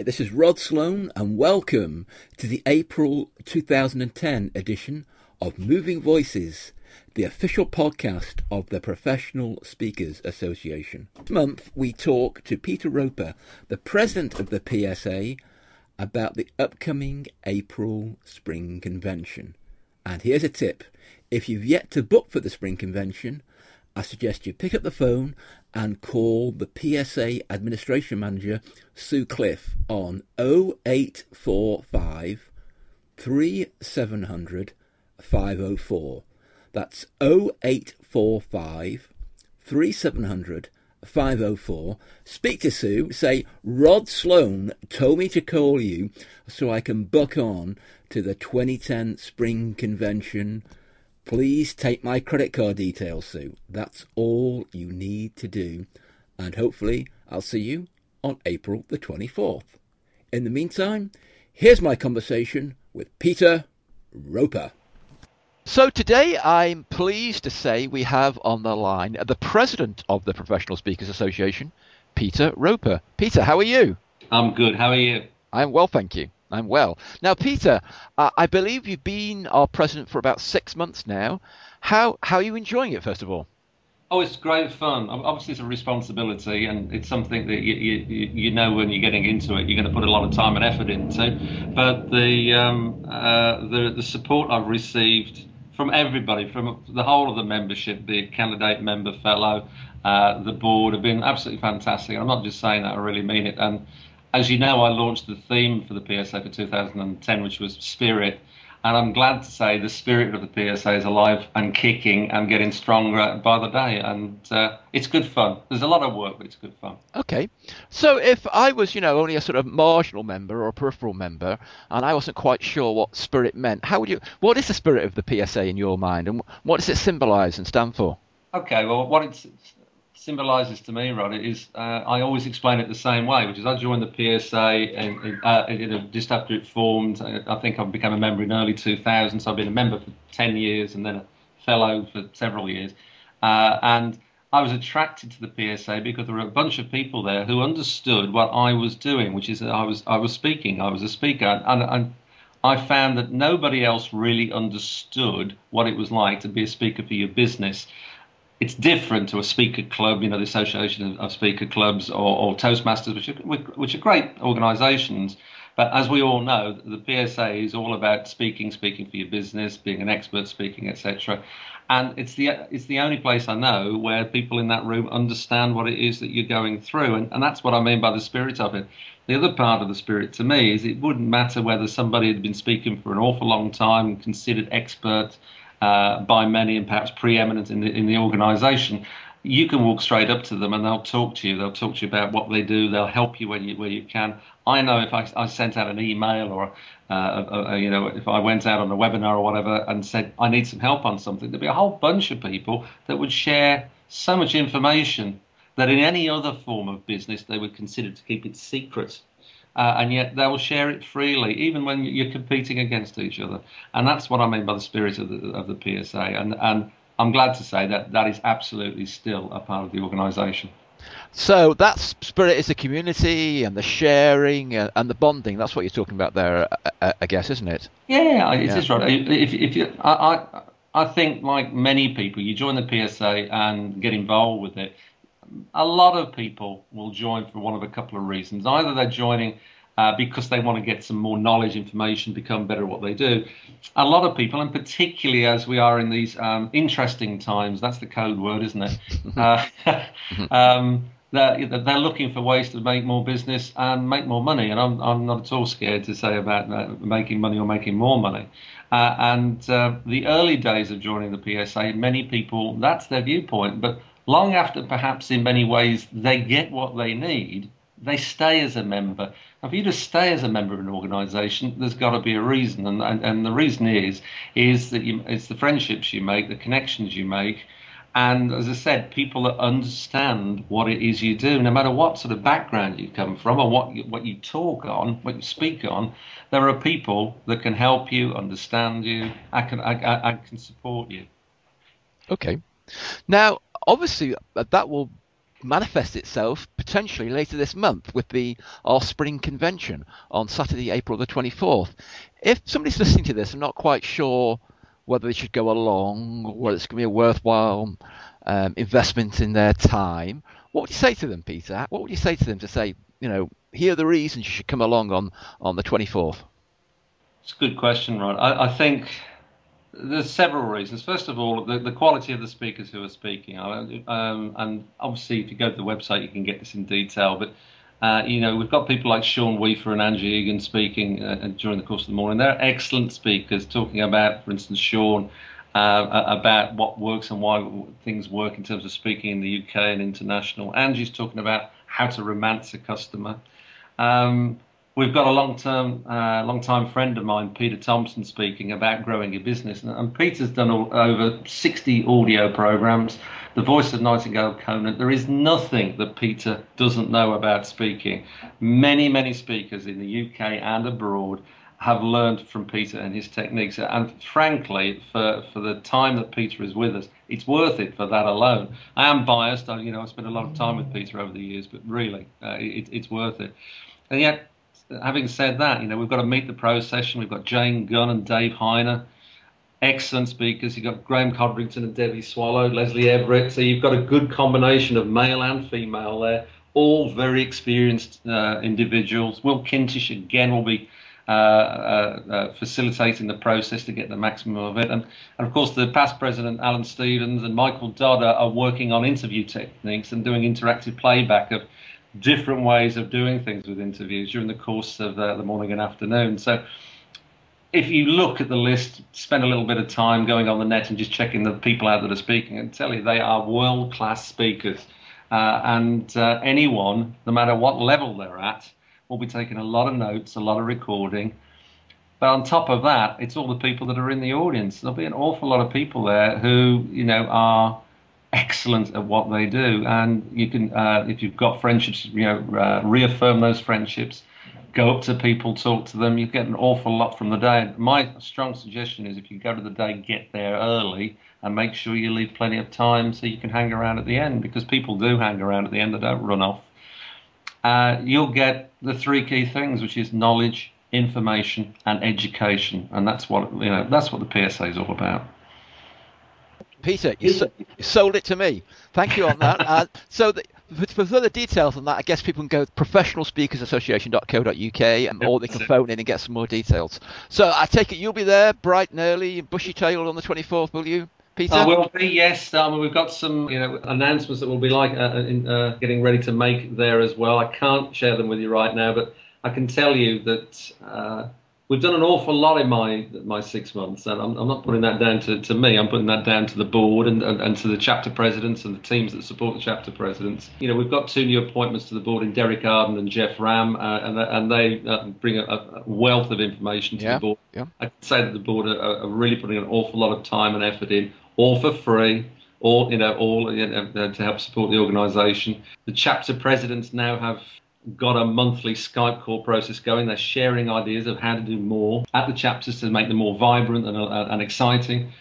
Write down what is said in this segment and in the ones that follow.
Hi, this is Rod Sloan, and welcome to the April 2010 edition of Moving Voices, the official podcast of the Professional Speakers Association. This month, we talk to Peter Roper, the president of the PSA, about the upcoming April Spring Convention. And here's a tip if you've yet to book for the Spring Convention, I suggest you pick up the phone and call the PSA Administration Manager, Sue Cliff, on 0845 3700 504. That's 0845 3700 504. Speak to Sue, say, Rod Sloan told me to call you so I can book on to the 2010 Spring Convention Please take my credit card details, Sue. That's all you need to do. And hopefully, I'll see you on April the 24th. In the meantime, here's my conversation with Peter Roper. So today I'm pleased to say we have on the line the president of the Professional Speakers Association, Peter Roper. Peter, how are you? I'm good. How are you? I'm well, thank you. I'm well. Now, Peter, uh, I believe you've been our president for about six months now. How how are you enjoying it, first of all? Oh, it's great fun. Obviously, it's a responsibility, and it's something that you, you, you know when you're getting into it, you're going to put a lot of time and effort into. But the um, uh, the the support I've received from everybody, from the whole of the membership, the candidate member, fellow, uh, the board, have been absolutely fantastic. I'm not just saying that; I really mean it. And as you know, I launched the theme for the PSA for 2010, which was Spirit. And I'm glad to say the spirit of the PSA is alive and kicking and getting stronger by the day. And uh, it's good fun. There's a lot of work, but it's good fun. Okay. So if I was, you know, only a sort of marginal member or a peripheral member, and I wasn't quite sure what spirit meant, how would you? What is the spirit of the PSA in your mind, and what does it symbolise and stand for? Okay. Well, what it's symbolises to me, Rod, is uh, I always explain it the same way, which is I joined the PSA and, uh, know, just after it formed. I think I became a member in early 2000, so I've been a member for 10 years and then a fellow for several years. Uh, and I was attracted to the PSA because there were a bunch of people there who understood what I was doing, which is I was I was speaking, I was a speaker, and, and I found that nobody else really understood what it was like to be a speaker for your business it's different to a speaker club, you know, the Association of Speaker Clubs or, or Toastmasters, which are, which are great organisations. But as we all know, the PSA is all about speaking, speaking for your business, being an expert speaking, etc. And it's the it's the only place I know where people in that room understand what it is that you're going through, and, and that's what I mean by the spirit of it. The other part of the spirit to me is it wouldn't matter whether somebody had been speaking for an awful long time, considered expert uh, by many and perhaps preeminent in the, in the organisation, you can walk straight up to them and they'll talk to you. They'll talk to you about what they do. They'll help you when you where you can. I know if I, I sent out an email or uh, a, a, you know if I went out on a webinar or whatever and said I need some help on something, there'd be a whole bunch of people that would share so much information that in any other form of business they would consider to keep it secret uh, and yet they will share it freely, even when you're competing against each other. And that's what I mean by the spirit of the, of the PSA. And, and I'm glad to say that that is absolutely still a part of the organisation. So that spirit is the community and the sharing and the bonding. That's what you're talking about there, I guess, isn't it? Yeah, it yeah. is right. If, if you, I, I, I think like many people, you join the PSA and get involved with it a lot of people will join for one of a couple of reasons. Either they're joining uh, because they want to get some more knowledge, information, become better at what they do. A lot of people, and particularly as we are in these um, interesting times, that's the code word, isn't it? Uh, um, they're, they're looking for ways to make more business and make more money. And I'm, I'm not at all scared to say about uh, making money or making more money. Uh, and uh, the early days of joining the PSA, many people, that's their viewpoint. But long after perhaps in many ways they get what they need, they stay as a member. For you to stay as a member of an organisation, there's got to be a reason, and, and, and the reason is is that you, it's the friendships you make, the connections you make, and as I said, people that understand what it is you do, no matter what sort of background you come from or what you, what you talk on, what you speak on, there are people that can help you, understand you, I can I, I, I can support you. Okay. Now, obviously uh, that will manifest itself potentially later this month with the our spring convention on Saturday, April the 24th. If somebody's listening to this and not quite sure whether they should go along, whether it's going to be a worthwhile um, investment in their time, what would you say to them, Peter? What would you say to them to say, you know, here are the reasons you should come along on, on the 24th? It's a good question, Rod. I, I think there's several reasons. First of all, the, the quality of the speakers who are speaking. Um, and obviously, if you go to the website, you can get this in detail. But uh, you know, we've got people like Sean Weaver and Angie Egan speaking uh, during the course of the morning. They're excellent speakers, talking about, for instance, Sean, uh, about what works and why things work in terms of speaking in the UK and international. Angie's talking about how to romance a customer. Um, we've got a long-term, uh, long-time friend of mine, Peter Thompson, speaking about growing your business, and, and Peter's done all, over 60 audio programs. The voice of Nightingale Conant. There is nothing that Peter doesn't know about speaking. Many, many speakers in the UK and abroad have learned from Peter and his techniques. And frankly, for, for the time that Peter is with us, it's worth it for that alone. I am biased. I, you know, I spent a lot of time with Peter over the years, but really, uh, it, it's worth it. And yet, having said that, you know, we've got to meet the pro session. We've got Jane Gunn and Dave Hyner, excellent speakers. You've got Graeme Codrington and Debbie Swallow, Lesley Everett. So you've got a good combination of male and female there, all very experienced uh, individuals. Will Kintish again will be. Uh, uh, uh, facilitating the process to get the maximum of it. And, and, of course, the past president, Alan Stevens, and Michael Dodd are, are working on interview techniques and doing interactive playback of different ways of doing things with interviews during the course of the, the morning and afternoon. So if you look at the list, spend a little bit of time going on the net and just checking the people out that are speaking, and tell you they are world class speakers. Uh, and uh, anyone, no matter what level they're at, will be taking a lot of notes, a lot of recording. But on top of that, it's all the people that are in the audience. There'll be an awful lot of people there who, you know, are excellent at what they do, and you can, uh, if you've got friendships, you know, uh, reaffirm those friendships. Go up to people, talk to them. You get an awful lot from the day. My strong suggestion is if you go to the day, get there early and make sure you leave plenty of time so you can hang around at the end because people do hang around at the end. They don't run off. Uh, you'll get the three key things, which is knowledge, information, and education, and that's what you know. That's what the PSA is all about. Peter, you, so, you, sold it to me. Thank you on that. uh, so, the, for further details on that, I guess people can go to professionalspeakersassociation.co.uk and, or they can phone in and get some more details. So, I take it you'll be there bright and early, bushy tailed on the 24th, will you? Peter? Uh, will be, yes. Um, we've got some you know, announcements that we'll be like uh, in, uh, getting ready to make there as well. I can't share them with you right now, but I can tell you that uh, we've done an awful lot in my my six months, and I'm, I'm, not putting that down to, to me. I'm putting that down to the board and, and, and, to the chapter presidents and the teams that support the chapter presidents. You know, we've got two new appointments to the board in Derek Arden and Jeff Ram, uh, and and they uh, bring a, a, wealth of information to yeah, the board. Yeah. I can say that the board are, are, really putting an awful lot of time and effort in, all for free. All you know, all you know, to help support the organisation. The chapter presidents now have got a monthly Skype call process going. They're sharing ideas of how to do more at the chapters to make them more vibrant and, uh, and exciting.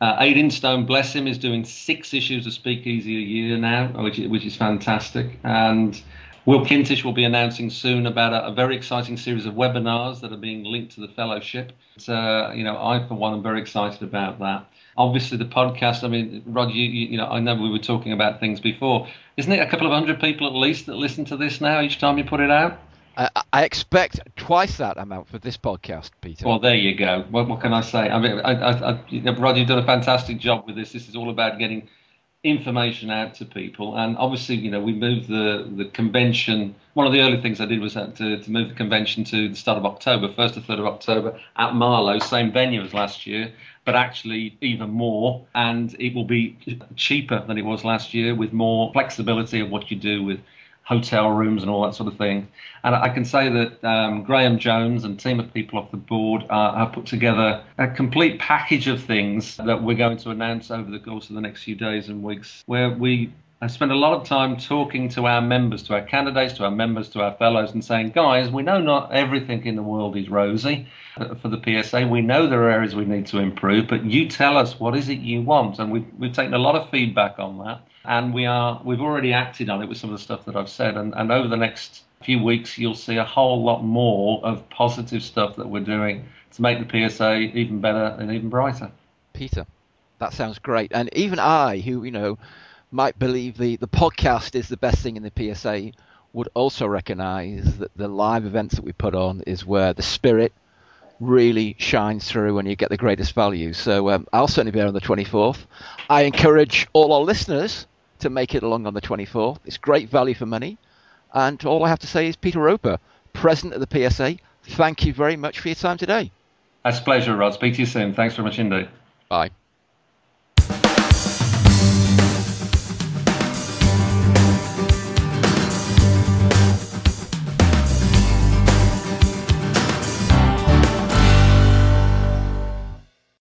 Uh, Aidan Stone, bless him, is doing six issues of Speakeasy a year now, which, which is fantastic. And Will Kintish will be announcing soon about a, a, very exciting series of webinars that are being linked to the fellowship. Uh, you know, I for one am very excited about that. Obviously, the podcast. I mean, Rod, you, you, you know, I know we were talking about things before. Isn't it a couple of hundred people at least that listen to this now each time you put it out? I, I expect twice that amount for this podcast, Peter. Well, there you go. What, what can I say? I mean, I, I, I, Rod, you've done a fantastic job with this. This is all about getting information out to people. And obviously, you know, we moved the, the convention. One of the early things I did was to, to move the convention to the start of October, 1st to 3rd of October at Marlow, same venue as last year, but actually even more. And it will be cheaper than it was last year with more flexibility of what you do with hotel rooms and all that sort of thing. And I can say that um, Graham Jones and team of people off the board uh, have put together a complete package of things that we're going to announce over the course of the next few days and weeks, where we spend a lot of time talking to our members, to our candidates, to our members, to our fellows, and saying, guys, we know not everything in the world is rosy for the PSA. We know there are areas we need to improve, but you tell us what is it you want, and we've, we've taken a lot of feedback on that and we are we've already acted on it with some of the stuff that I've said, and, and over the next few weeks you'll see a whole lot more of positive stuff that we're doing to make the PSA even better and even brighter. Peter, that sounds great, and even I, who you know might believe the the podcast is the best thing in the PSA, would also recognise that the live events that we put on is where the spirit really shines through and you get the greatest value. So um, I'll certainly be there on the 24th. I encourage all our listeners to make it along on the 24th. It's great value for money. And all I have to say is, Peter Roper, President of the PSA, thank you very much for your time today. It's a pleasure, Rod. Speak to you soon. Thanks very much indeed. Bye.